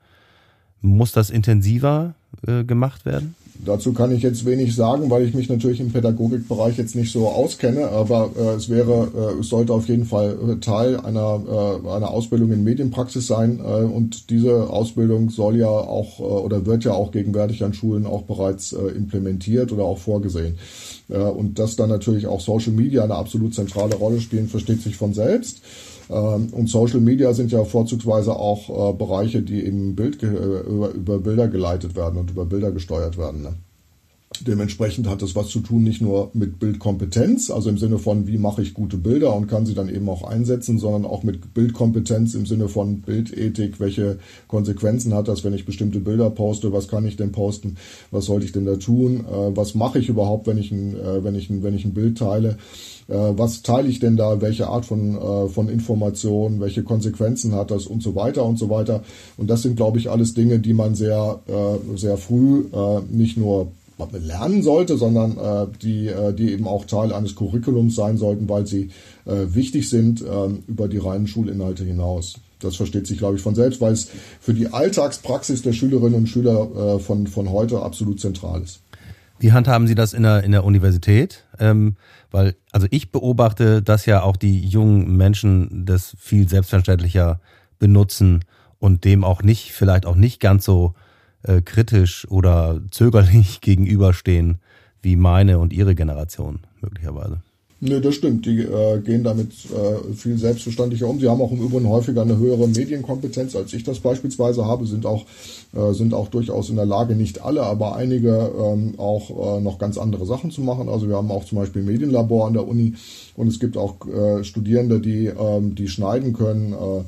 Muss das intensiver äh, gemacht werden? Dazu kann ich jetzt wenig sagen, weil ich mich natürlich im Pädagogikbereich jetzt nicht so auskenne, aber äh, es wäre, äh, es sollte auf jeden Fall äh, Teil einer, äh, einer Ausbildung in Medienpraxis sein äh, und diese Ausbildung soll ja auch äh, oder wird ja auch gegenwärtig an Schulen auch bereits äh, implementiert oder auch vorgesehen. Äh, und dass dann natürlich auch Social Media eine absolut zentrale Rolle spielen, versteht sich von selbst. Ähm, und Social Media sind ja vorzugsweise auch äh, Bereiche, die eben Bild, äh, über, über Bilder geleitet werden und über Bilder gesteuert werden. Ne? Dementsprechend hat das was zu tun, nicht nur mit Bildkompetenz, also im Sinne von, wie mache ich gute Bilder und kann sie dann eben auch einsetzen, sondern auch mit Bildkompetenz im Sinne von Bildethik. Welche Konsequenzen hat das, wenn ich bestimmte Bilder poste? Was kann ich denn posten? Was sollte ich denn da tun? Äh, was mache ich überhaupt, wenn ich ein, äh, wenn ich ein, wenn ich ein Bild teile? Äh, was teile ich denn da? Welche Art von, von Informationen? Welche Konsequenzen hat das? Und so weiter und so weiter. Und das sind, glaube ich, alles Dinge, die man sehr, sehr früh nicht nur lernen sollte, sondern äh, die, äh, die eben auch Teil eines Curriculums sein sollten, weil sie äh, wichtig sind äh, über die reinen Schulinhalte hinaus. Das versteht sich, glaube ich, von selbst, weil es für die Alltagspraxis der Schülerinnen und Schüler äh, von, von heute absolut zentral ist. Wie handhaben Sie das in der, in der Universität? Ähm, weil, also ich beobachte, dass ja auch die jungen Menschen das viel selbstverständlicher benutzen und dem auch nicht, vielleicht auch nicht ganz so äh, kritisch oder zögerlich gegenüberstehen wie meine und ihre Generation möglicherweise. Nö, das stimmt. Die äh, gehen damit äh, viel selbstverständlicher um. Sie haben auch im Übrigen häufiger eine höhere Medienkompetenz, als ich das beispielsweise habe, sind auch, äh, sind auch durchaus in der Lage, nicht alle, aber einige ähm, auch äh, noch ganz andere Sachen zu machen. Also wir haben auch zum Beispiel Medienlabor an der Uni und es gibt auch äh, Studierende, die, ähm, die schneiden können, äh,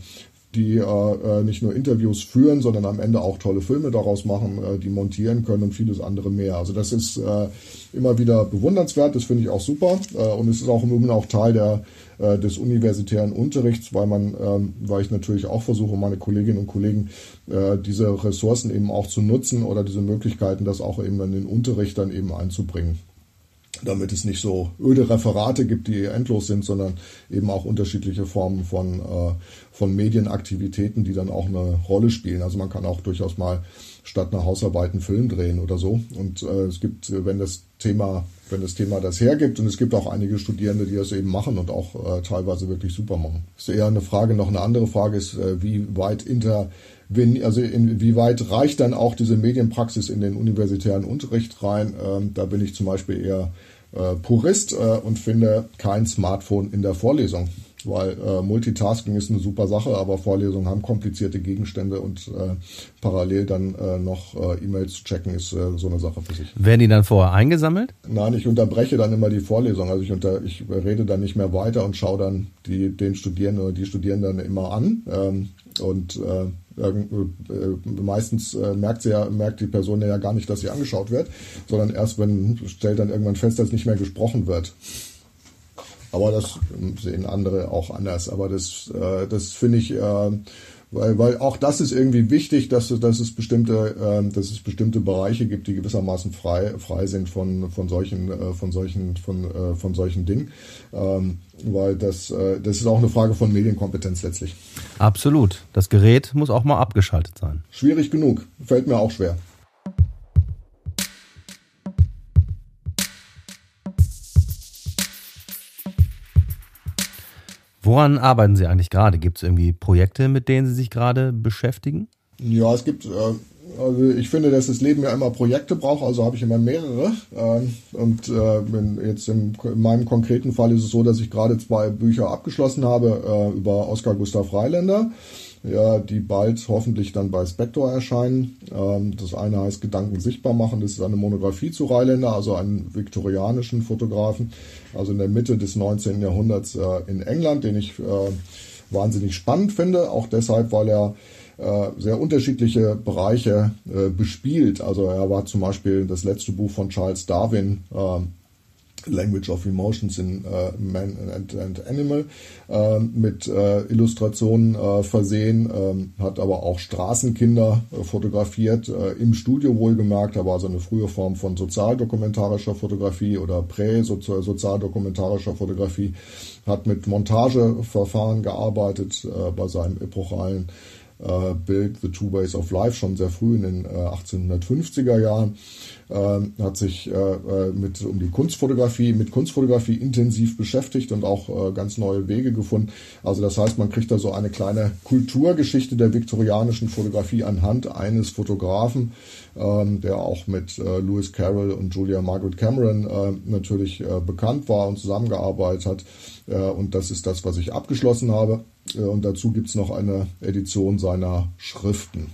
die äh, nicht nur Interviews führen, sondern am Ende auch tolle Filme daraus machen, äh, die montieren können und vieles andere mehr. Also das ist äh, immer wieder bewundernswert, das finde ich auch super äh, und es ist auch im Übrigen auch Teil der, äh, des universitären Unterrichts, weil man, ähm, weil ich natürlich auch versuche, meine Kolleginnen und Kollegen äh, diese Ressourcen eben auch zu nutzen oder diese Möglichkeiten, das auch eben in den Unterricht dann eben einzubringen damit es nicht so öde Referate gibt, die endlos sind, sondern eben auch unterschiedliche Formen von, äh, von Medienaktivitäten, die dann auch eine Rolle spielen. Also man kann auch durchaus mal statt einer Hausarbeit einen Film drehen oder so. Und äh, es gibt, wenn das Thema, wenn das Thema das hergibt, und es gibt auch einige Studierende, die das eben machen und auch äh, teilweise wirklich super machen. Ist eher eine Frage, noch eine andere Frage ist, äh, wie weit inter wenn, also inwieweit reicht dann auch diese Medienpraxis in den universitären Unterricht rein? Ähm, da bin ich zum Beispiel eher äh, Purist äh, und finde kein Smartphone in der Vorlesung. Weil äh, Multitasking ist eine super Sache, aber Vorlesungen haben komplizierte Gegenstände und äh, parallel dann äh, noch äh, E-Mails checken ist so eine Sache für sich. Werden die dann vorher eingesammelt? Nein, ich unterbreche dann immer die Vorlesung. Also ich, unter, ich rede dann nicht mehr weiter und schaue dann die, den Studierenden oder die Studierenden immer an. Ähm, und meistens äh, merkt sie ja, merkt die Person ja gar nicht, dass sie angeschaut wird, sondern erst wenn stellt dann irgendwann fest, dass nicht mehr gesprochen wird. Aber das sehen andere auch anders. Aber das, äh, das finde ich, weil, weil auch das ist irgendwie wichtig, dass, dass, es bestimmte, dass es bestimmte Bereiche gibt, die gewissermaßen frei, frei sind von, von solchen, von solchen, von, von solchen Dingen. Ähm, weil das, äh, das ist auch eine Frage von Medienkompetenz letztlich. Absolut. Das Gerät muss auch mal abgeschaltet sein. Schwierig genug. Fällt mir auch schwer. Woran arbeiten Sie eigentlich gerade? Gibt es irgendwie Projekte, mit denen Sie sich gerade beschäftigen? Ja, es gibt äh, also ich finde, dass das Leben ja immer Projekte braucht, also habe ich immer mehrere. Ähm, und äh, jetzt in meinem konkreten Fall ist es so, dass ich gerade zwei Bücher abgeschlossen habe äh, über Oskar Gustav Reiländer, ja, die bald hoffentlich dann bei Spector erscheinen. Ähm, das eine heißt Gedanken sichtbar machen, das ist eine Monographie zu Reiländer, also einen viktorianischen Fotografen, also in der Mitte des 19. Jahrhunderts äh, in England, den ich wahnsinnig spannend finde, auch deshalb, weil er äh, sehr unterschiedliche Bereiche äh, bespielt. Also er war zum Beispiel das letzte Buch von Charles Darwin, äh, Language of Emotions in äh, Man and, and Animal äh, mit äh, Illustrationen äh, versehen, äh, hat aber auch Straßenkinder äh, fotografiert, äh, im Studio wohlgemerkt, da war so eine frühe Form von sozialdokumentarischer Fotografie oder prä-sozialdokumentarischer Fotografie, hat mit Montageverfahren gearbeitet bei seinem epochalen äh, Bild The Two Ways of Life schon sehr früh in den äh, 1850er Jahren. äh, hat sich äh, mit um die Kunstfotografie, mit Kunstfotografie intensiv beschäftigt und auch äh, ganz neue Wege gefunden. Also das heißt, man kriegt da so eine kleine Kulturgeschichte der viktorianischen Fotografie anhand eines Fotografen, ähm, der auch mit äh, Lewis Carroll und Julia Margaret Cameron äh, natürlich äh, bekannt war und zusammengearbeitet hat. Äh, und das ist das, was ich abgeschlossen habe. Äh, und dazu gibt es noch eine Edition seiner Schriften.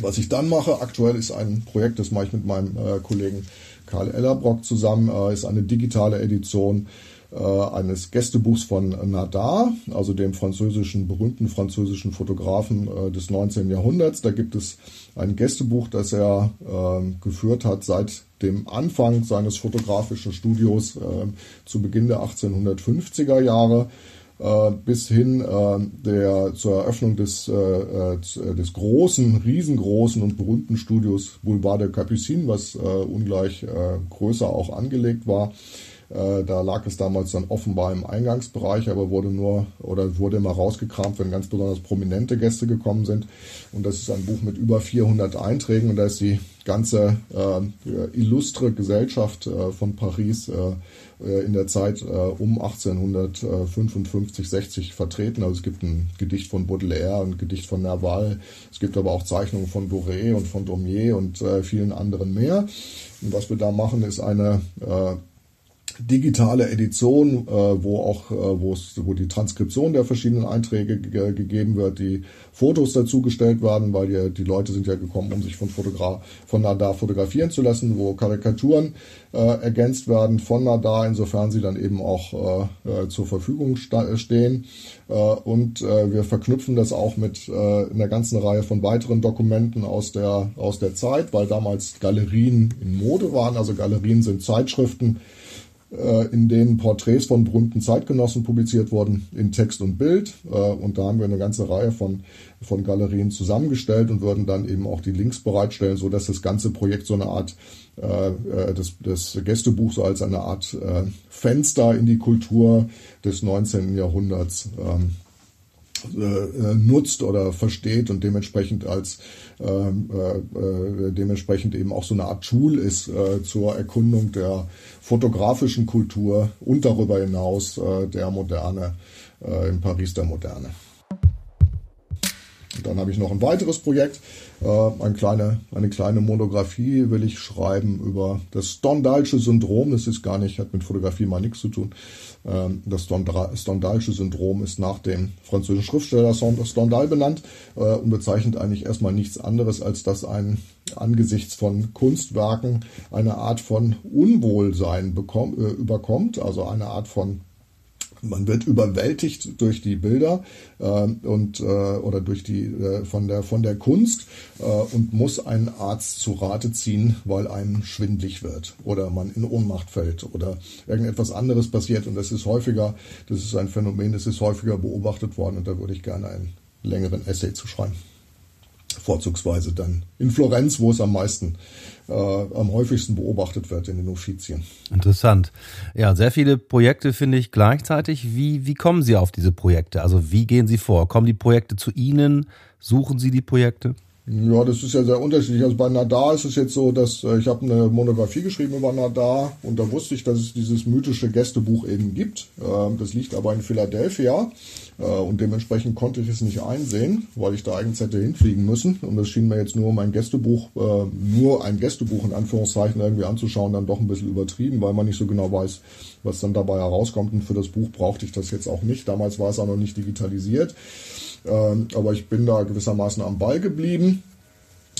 Was ich dann mache, aktuell ist ein Projekt, das mache ich mit meinem äh, Kollegen Karl Ellerbrock zusammen, äh, ist eine digitale Edition äh, eines Gästebuchs von Nadar, also dem französischen, berühmten französischen Fotografen äh, des 19. Jahrhunderts. Da gibt es ein Gästebuch, das er ähm, geführt hat seit dem Anfang seines fotografischen Studios ähm, zu Beginn der 1850er Jahre äh, bis hin äh, der, zur Eröffnung des, äh, äh, des großen, riesengroßen und berühmten Studios Boulevard der Capucines, was ungleich größer auch angelegt war. Da lag es damals dann offenbar im Eingangsbereich, aber wurde nur oder wurde immer rausgekramt, wenn ganz besonders prominente Gäste gekommen sind. Und das ist ein Buch mit über 400 Einträgen und da ist die ganze äh, illustre Gesellschaft äh, von Paris äh, äh, in der Zeit äh, um 1855, 60 vertreten. Also es gibt ein Gedicht von Baudelaire, ein Gedicht von Nerval, es gibt aber auch Zeichnungen von Doré und von Daumier und äh, vielen anderen mehr. Und was wir da machen, ist eine digitale Edition, äh, wo auch äh, wo die Transkription der verschiedenen Einträge gegeben wird, die Fotos dazugestellt werden, weil die, die Leute sind ja gekommen, um sich von Fotograf von Nadar fotografieren zu lassen, wo Karikaturen äh, ergänzt werden von Nadar, insofern sie dann eben auch äh, äh zur Verfügung stehen. Äh, und wir verknüpfen das auch mit einer ganzen Reihe von weiteren Dokumenten aus der aus der Zeit, weil damals Galerien in Mode waren. Also Galerien sind Zeitschriften in denen Porträts von berühmten Zeitgenossen publiziert wurden in Text und Bild. Äh, und da haben wir eine ganze Reihe von, von Galerien zusammengestellt und würden dann eben auch die Links bereitstellen, so dass das ganze Projekt so eine Art äh, das, das Gästebuch so als eine Art Fenster in die Kultur des 19. Jahrhunderts ähm, äh, nutzt oder versteht und dementsprechend als ähm, äh, äh, dementsprechend eben auch so eine Art Tool ist äh, zur Erkundung der fotografischen Kultur und darüber hinaus äh, der Moderne äh, in Paris der Moderne. Und dann habe ich noch ein weiteres Projekt, äh, eine, kleine, eine kleine Monographie will ich schreiben über das Stendhalsche Syndrom. Das ist gar nicht, hat mit Fotografie mal nichts zu tun. Ähm, das Stendhalsche Syndrom ist nach dem französischen Schriftsteller Stendhal benannt äh, und bezeichnet eigentlich erstmal nichts anderes, als dass ein angesichts von Kunstwerken eine Art von Unwohlsein bekommt, äh, überkommt, also eine Art von man wird überwältigt durch die Bilder äh, und äh, oder durch die äh, von der von der Kunst äh, und muss einen Arzt zu Rate ziehen, weil einem schwindlig wird oder man in Ohnmacht fällt oder irgendetwas anderes passiert. Und das ist häufiger, das ist ein Phänomen, das ist häufiger beobachtet worden. Und da würde ich gerne einen längeren Essay zu schreiben vorzugsweise dann in Florenz, wo es am meisten, äh, am häufigsten beobachtet wird in den Uffizien. Interessant. Ja, sehr viele Projekte finde ich gleichzeitig. Wie, wie kommen Sie auf diese Projekte? Also wie gehen Sie vor? Kommen die Projekte zu Ihnen? Suchen Sie die Projekte? Ja, das ist ja sehr unterschiedlich. Also bei Nadar ist es jetzt so, dass äh, ich habe eine Monographie geschrieben über Nadar und da wusste ich, dass es dieses mythische Gästebuch eben gibt. Ähm, das liegt aber in Philadelphia äh, und dementsprechend konnte ich es nicht einsehen, weil ich da eigentlich hätte hinfliegen müssen. Und das schien mir jetzt nur um ein Gästebuch, äh, nur ein Gästebuch in Anführungszeichen irgendwie anzuschauen, dann doch ein bisschen übertrieben, weil man nicht so genau weiß, was dann dabei herauskommt. Und für das Buch brauchte ich das jetzt auch nicht. Damals war es auch noch nicht digitalisiert. Ähm, aber ich bin da gewissermaßen am Ball geblieben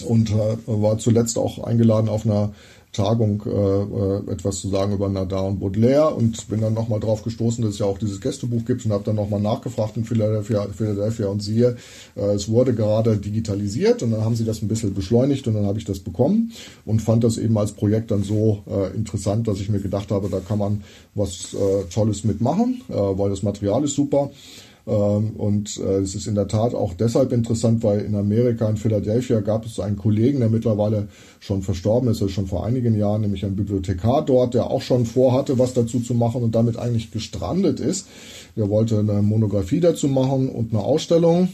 und äh, war zuletzt auch eingeladen auf einer Tagung äh, äh, etwas zu sagen über Nadar und Baudelaire und bin dann nochmal drauf gestoßen, dass es ja auch dieses Gästebuch gibt und habe dann nochmal nachgefragt in Philadelphia, Philadelphia und siehe, äh, es wurde gerade digitalisiert und dann haben sie das ein bisschen beschleunigt und dann habe ich das bekommen und fand das eben als Projekt dann so äh, interessant, dass ich mir gedacht habe, da kann man was äh, Tolles mitmachen, äh, weil das Material ist super. Ähm, und äh, es ist in der Tat auch deshalb interessant, weil in Amerika, in Philadelphia, gab es einen Kollegen, der mittlerweile schon verstorben ist, also schon vor einigen Jahren, nämlich ein Bibliothekar dort, der auch schon vorhatte, was dazu zu machen und damit eigentlich gestrandet ist. Der wollte eine Monographie dazu machen und eine Ausstellung.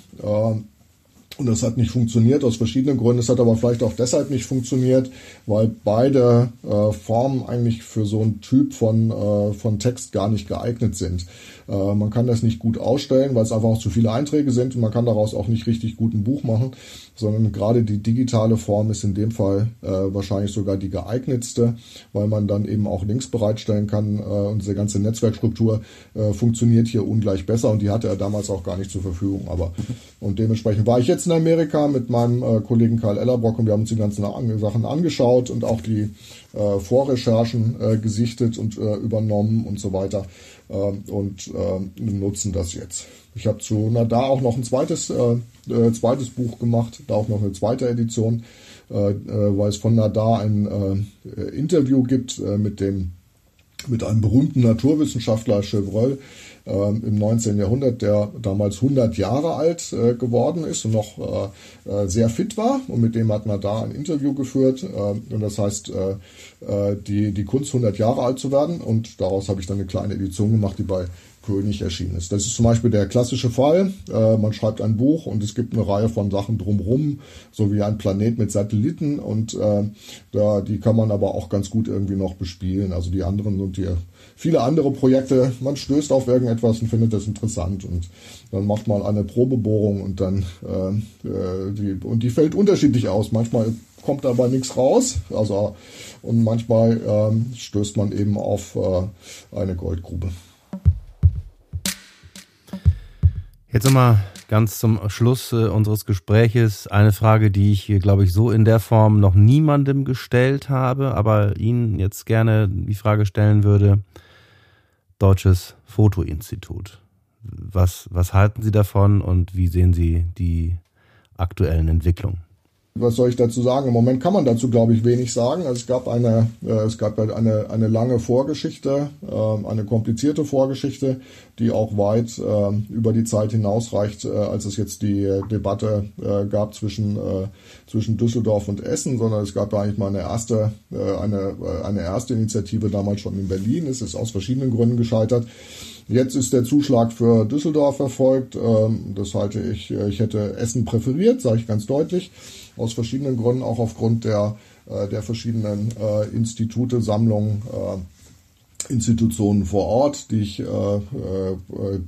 Und das hat nicht funktioniert aus verschiedenen Gründen. Es hat aber vielleicht auch deshalb nicht funktioniert, weil beide äh, Formen eigentlich für so einen Typ von, äh, von Text gar nicht geeignet sind. Äh, man kann das nicht gut ausstellen, weil es einfach auch zu viele Einträge sind und man kann daraus auch nicht richtig gut ein Buch machen, sondern gerade die digitale Form ist in dem Fall äh, wahrscheinlich sogar die geeignetste, weil man dann eben auch Links bereitstellen kann äh, und diese ganze Netzwerkstruktur äh, funktioniert hier ungleich besser und die hatte er damals auch gar nicht zur Verfügung. Aber und dementsprechend war ich jetzt in Amerika mit meinem äh, Kollegen Karl Ellerbrock und wir haben uns die ganzen Sachen angeschaut und auch die äh, Vorrecherchen äh, gesichtet und äh, übernommen und so weiter ähm, und äh, nutzen das jetzt. Ich habe zu Nadar auch noch ein zweites, äh, äh, zweites Buch gemacht, da auch noch eine zweite Edition, weil es von Nadar ein Interview gibt mit dem mit einem berühmten Naturwissenschaftler Chevreul, äh, im 19. Jahrhundert, der damals 100 Jahre alt äh, geworden ist und noch äh, äh, sehr fit war. Und mit dem hat man da ein Interview geführt. Und das heißt, die, die Kunst 100 Jahre alt zu werden. Und daraus habe ich dann eine kleine Edition gemacht, die bei König erschienen ist. Das ist zum Beispiel der klassische Fall. Äh, man schreibt ein Buch und es gibt eine Reihe von Sachen drumherum, so wie ein Planet mit Satelliten und äh, da, die kann man aber auch ganz gut irgendwie noch bespielen. Also die anderen sind hier viele andere Projekte. Man stößt auf irgendetwas und findet das interessant und dann macht man eine Probebohrung und dann äh, äh die, und die fällt unterschiedlich aus. Manchmal kommt dabei nichts raus, also und manchmal ähm, stößt man eben auf äh, eine Goldgrube. Jetzt nochmal ganz zum Schluss äh, unseres Gespräches eine Frage, die ich, glaube ich, so in der Form noch niemandem gestellt habe, aber Ihnen jetzt gerne die Frage stellen würde. Deutsches Fotoinstitut. Was, was halten Sie davon und wie sehen Sie die aktuellen Entwicklungen? Was soll ich dazu sagen? Im Moment kann man dazu, glaube ich, wenig sagen. Also es gab eine, äh, es gab halt eine, eine lange Vorgeschichte, äh, eine komplizierte Vorgeschichte, die auch weit äh, über die Zeit hinausreicht, äh, als es jetzt die Debatte äh, gab zwischen, äh, zwischen Düsseldorf und Essen, sondern es gab ja eigentlich mal eine erste, äh, eine, äh, eine erste Initiative damals schon in Berlin. Es ist aus verschiedenen Gründen gescheitert. Jetzt ist der Zuschlag für Düsseldorf erfolgt. Ähm, das halte ich, äh, ich hätte Essen präferiert, sage ich ganz deutlich aus verschiedenen Gründen, auch aufgrund der, äh, der verschiedenen äh, Institute, Sammlungen, äh, Institutionen vor Ort, die ich,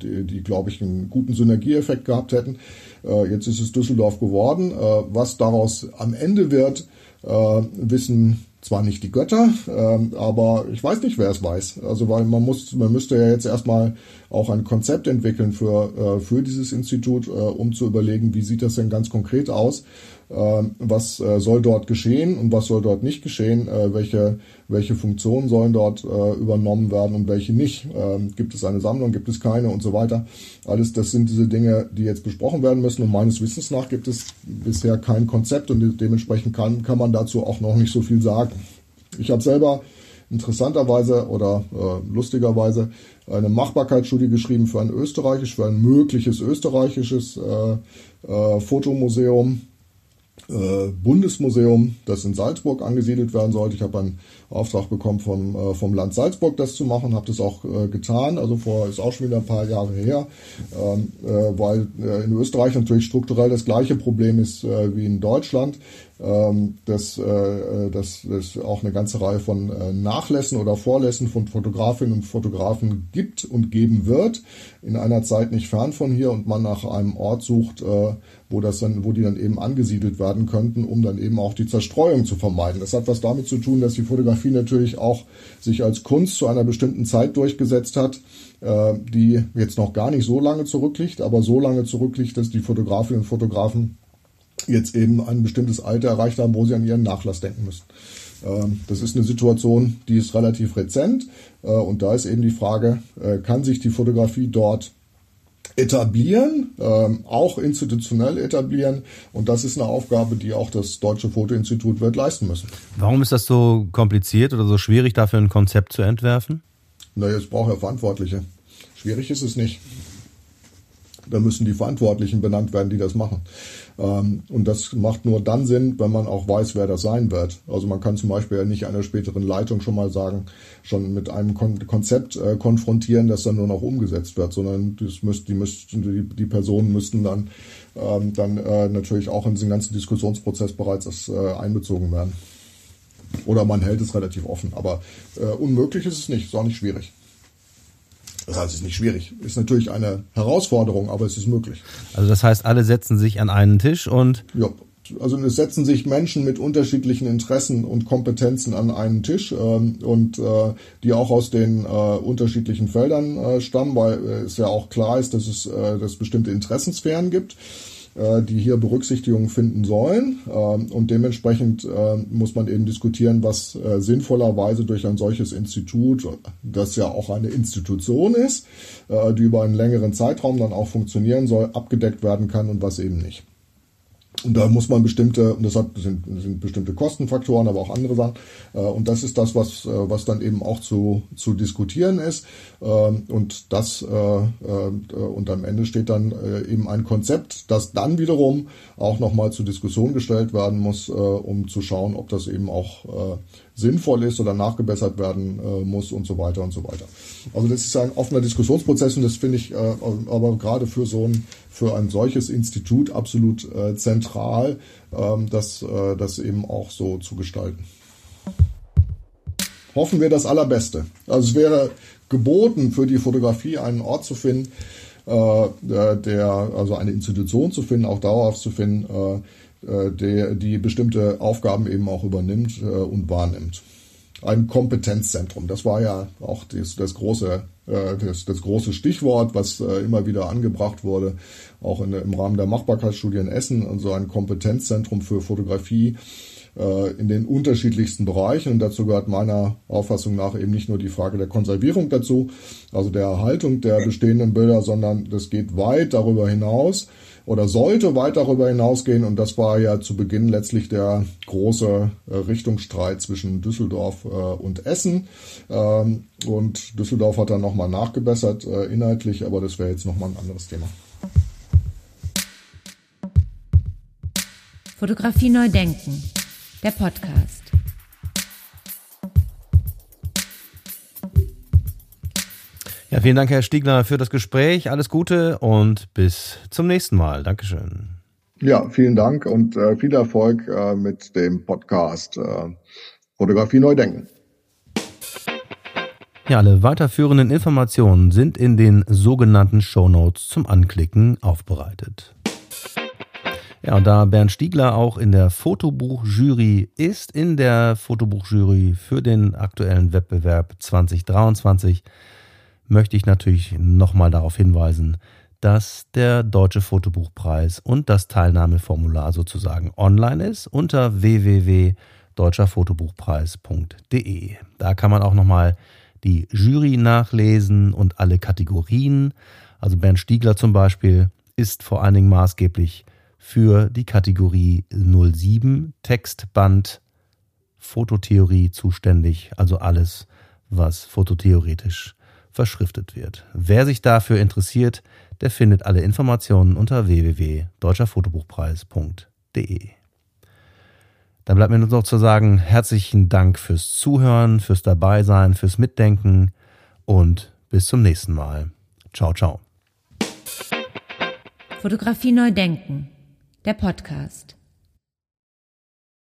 die, die glaube ich, einen guten Synergieeffekt gehabt hätten. Jetzt ist es Düsseldorf geworden. Was daraus am Ende wird, wissen zwar nicht die Götter, äh, aber ich weiß nicht, wer es weiß. Also weil man muss, man müsste ja jetzt erstmal auch ein Konzept entwickeln für für dieses Institut, um zu überlegen, wie sieht das denn ganz konkret aus ähm, was äh, soll dort geschehen und was soll dort nicht geschehen, äh, welche, welche Funktionen sollen dort äh, übernommen werden und welche nicht. Ähm, gibt es eine Sammlung, gibt es keine und so weiter. Alles das sind diese Dinge, die jetzt besprochen werden müssen und meines Wissens nach gibt es bisher kein Konzept und dementsprechend kann, kann man dazu auch noch nicht so viel sagen. Ich habe selber interessanterweise oder äh, lustigerweise eine Machbarkeitsstudie geschrieben für ein österreichisch, für ein mögliches österreichisches äh, äh, Fotomuseum äh, Bundesmuseum, das in Salzburg angesiedelt werden sollte. Ich habe einen Auftrag bekommen vom, äh, vom Land Salzburg, das zu machen, habe das auch äh, getan. Also vor ist auch schon wieder ein paar Jahre her, ähm, äh, weil äh, in Österreich natürlich strukturell das gleiche Problem ist wie in Deutschland ähm, dass, äh, dass es auch eine ganze Reihe von äh, Nachlässen oder Vorlässen von Fotografinnen und Fotografen gibt und geben wird, in einer Zeit nicht fern von hier und man nach einem Ort sucht, äh, wo das dann, wo die dann eben angesiedelt werden könnten, um dann eben auch die Zerstreuung zu vermeiden. Das hat was damit zu tun, dass die Fotografie natürlich auch sich als Kunst zu einer bestimmten Zeit durchgesetzt hat, äh, die jetzt noch gar nicht so lange zurückliegt, aber so lange zurückliegt, dass die Fotografinnen und Fotografen jetzt eben ein bestimmtes Alter erreicht haben, wo sie an ihren Nachlass denken müssen. Ähm, das ist eine Situation, die ist relativ rezent äh, und da ist eben die Frage, äh, kann sich die Fotografie dort etablieren, ähm, auch institutionell etablieren. Und das ist eine Aufgabe, die auch das Deutsche Fotoinstitut wird leisten müssen. Warum ist das so kompliziert oder so schwierig, dafür ein Konzept zu entwerfen? Naja, es braucht ja Verantwortliche. Schwierig ist es nicht. Da müssen die Verantwortlichen benannt werden, die das machen. Ähm, und das macht nur dann Sinn, wenn man auch weiß, wer das sein wird. Also man kann zum Beispiel ja nicht einer späteren Leitung schon mal sagen, schon mit einem Konzept äh, konfrontieren, das dann nur noch umgesetzt wird, sondern das müsst, die, müssten, die, die Personen müssten dann, ähm, dann äh, natürlich auch in diesen ganzen Diskussionsprozess bereits äh, einbezogen werden. Oder man hält es relativ offen. Aber unmöglich ist es nicht, ist auch nicht schwierig. Das heißt, es ist nicht schwierig. Ist natürlich eine Herausforderung, aber es ist möglich. Also das heißt, alle setzen sich an einen Tisch und. Ja, also es setzen sich Menschen mit unterschiedlichen Interessen und Kompetenzen an einen Tisch ähm, und äh, die auch aus den äh, unterschiedlichen Feldern äh, stammen, weil äh, es ja auch klar ist, dass es äh, dass bestimmte Interessensphären gibt. Äh, die hier Berücksichtigung finden sollen. Ähm, und dementsprechend äh, muss man eben diskutieren, was äh, sinnvollerweise durch ein solches Institut, das ja auch eine Institution ist, die über einen längeren Zeitraum dann auch funktionieren soll, abgedeckt werden kann und was eben nicht. Und da muss man bestimmte, und das sind, sind bestimmte Kostenfaktoren, aber auch andere Sachen. Äh, und das ist das, was, äh, was dann eben auch zu, zu diskutieren ist. Ähm, und das, äh, und am Ende steht dann eben ein Konzept, das dann wiederum auch nochmal zur Diskussion gestellt werden muss, um zu schauen, ob das eben auch sinnvoll ist oder nachgebessert werden muss und so weiter und so weiter. Also das ist ein offener Diskussionsprozess und das finde ich aber gerade für so ein für ein solches Institut absolut äh, zentral, ähm, das, äh, das eben auch so zu gestalten. Hoffen wir das Allerbeste. Also es wäre geboten, für die Fotografie einen Ort zu finden, äh, der, also eine Institution zu finden, auch dauerhaft zu finden, äh, der, die bestimmte Aufgaben eben auch übernimmt äh, und wahrnimmt ein Kompetenzzentrum. Das war ja auch das, das große, äh, das, das, große Stichwort, was äh, immer wieder angebracht wurde, auch in, im Rahmen der Machbarkeitsstudie in Essen, also ein Kompetenzzentrum für Fotografie äh, in den unterschiedlichsten Bereichen. Und dazu gehört meiner Auffassung nach eben nicht nur die Frage der Konservierung dazu, also der Erhaltung der bestehenden Bilder, sondern das geht weit darüber hinaus oder sollte weit darüber hinausgehen. Und das war ja zu Beginn letztlich der große äh, Richtungsstreit zwischen Düsseldorf äh, und Essen. Ähm, und Düsseldorf hat dann nochmal nachgebessert äh, inhaltlich, aber das wäre jetzt nochmal ein anderes Thema. Fotografie neu denken, der Podcast. Ja, vielen Dank, Herr Stiegler, für das Gespräch. Alles Gute und bis zum nächsten Mal. Dankeschön. Ja, vielen Dank und äh, viel Erfolg äh, mit dem Podcast äh, Fotografie neu denken. Ja, alle weiterführenden Informationen sind in den sogenannten Show Notes zum Anklicken aufbereitet. Ja, und da Bernd Stiegler auch in der Fotobuchjury ist, in der Fotobuchjury für den aktuellen Wettbewerb 2023, möchte ich natürlich nochmal darauf hinweisen, dass der Deutsche Fotobuchpreis und das Teilnahmeformular sozusagen online ist unter www.deutscherfotobuchpreis.de. Da kann man auch nochmal die Jury nachlesen und alle Kategorien. Also Bernd Stiegler zum Beispiel ist vor allen Dingen maßgeblich für die Kategorie 07 Textband Fototheorie zuständig, also alles, was fototheoretisch verschriftet wird. Wer sich dafür interessiert, der findet alle Informationen unter www.deutscherfotobuchpreis.de. Dann bleibt mir nur noch zu sagen, herzlichen Dank fürs Zuhören, fürs Dabeisein, fürs Mitdenken und bis zum nächsten Mal. Ciao, ciao. Fotografie neu denken, der Podcast.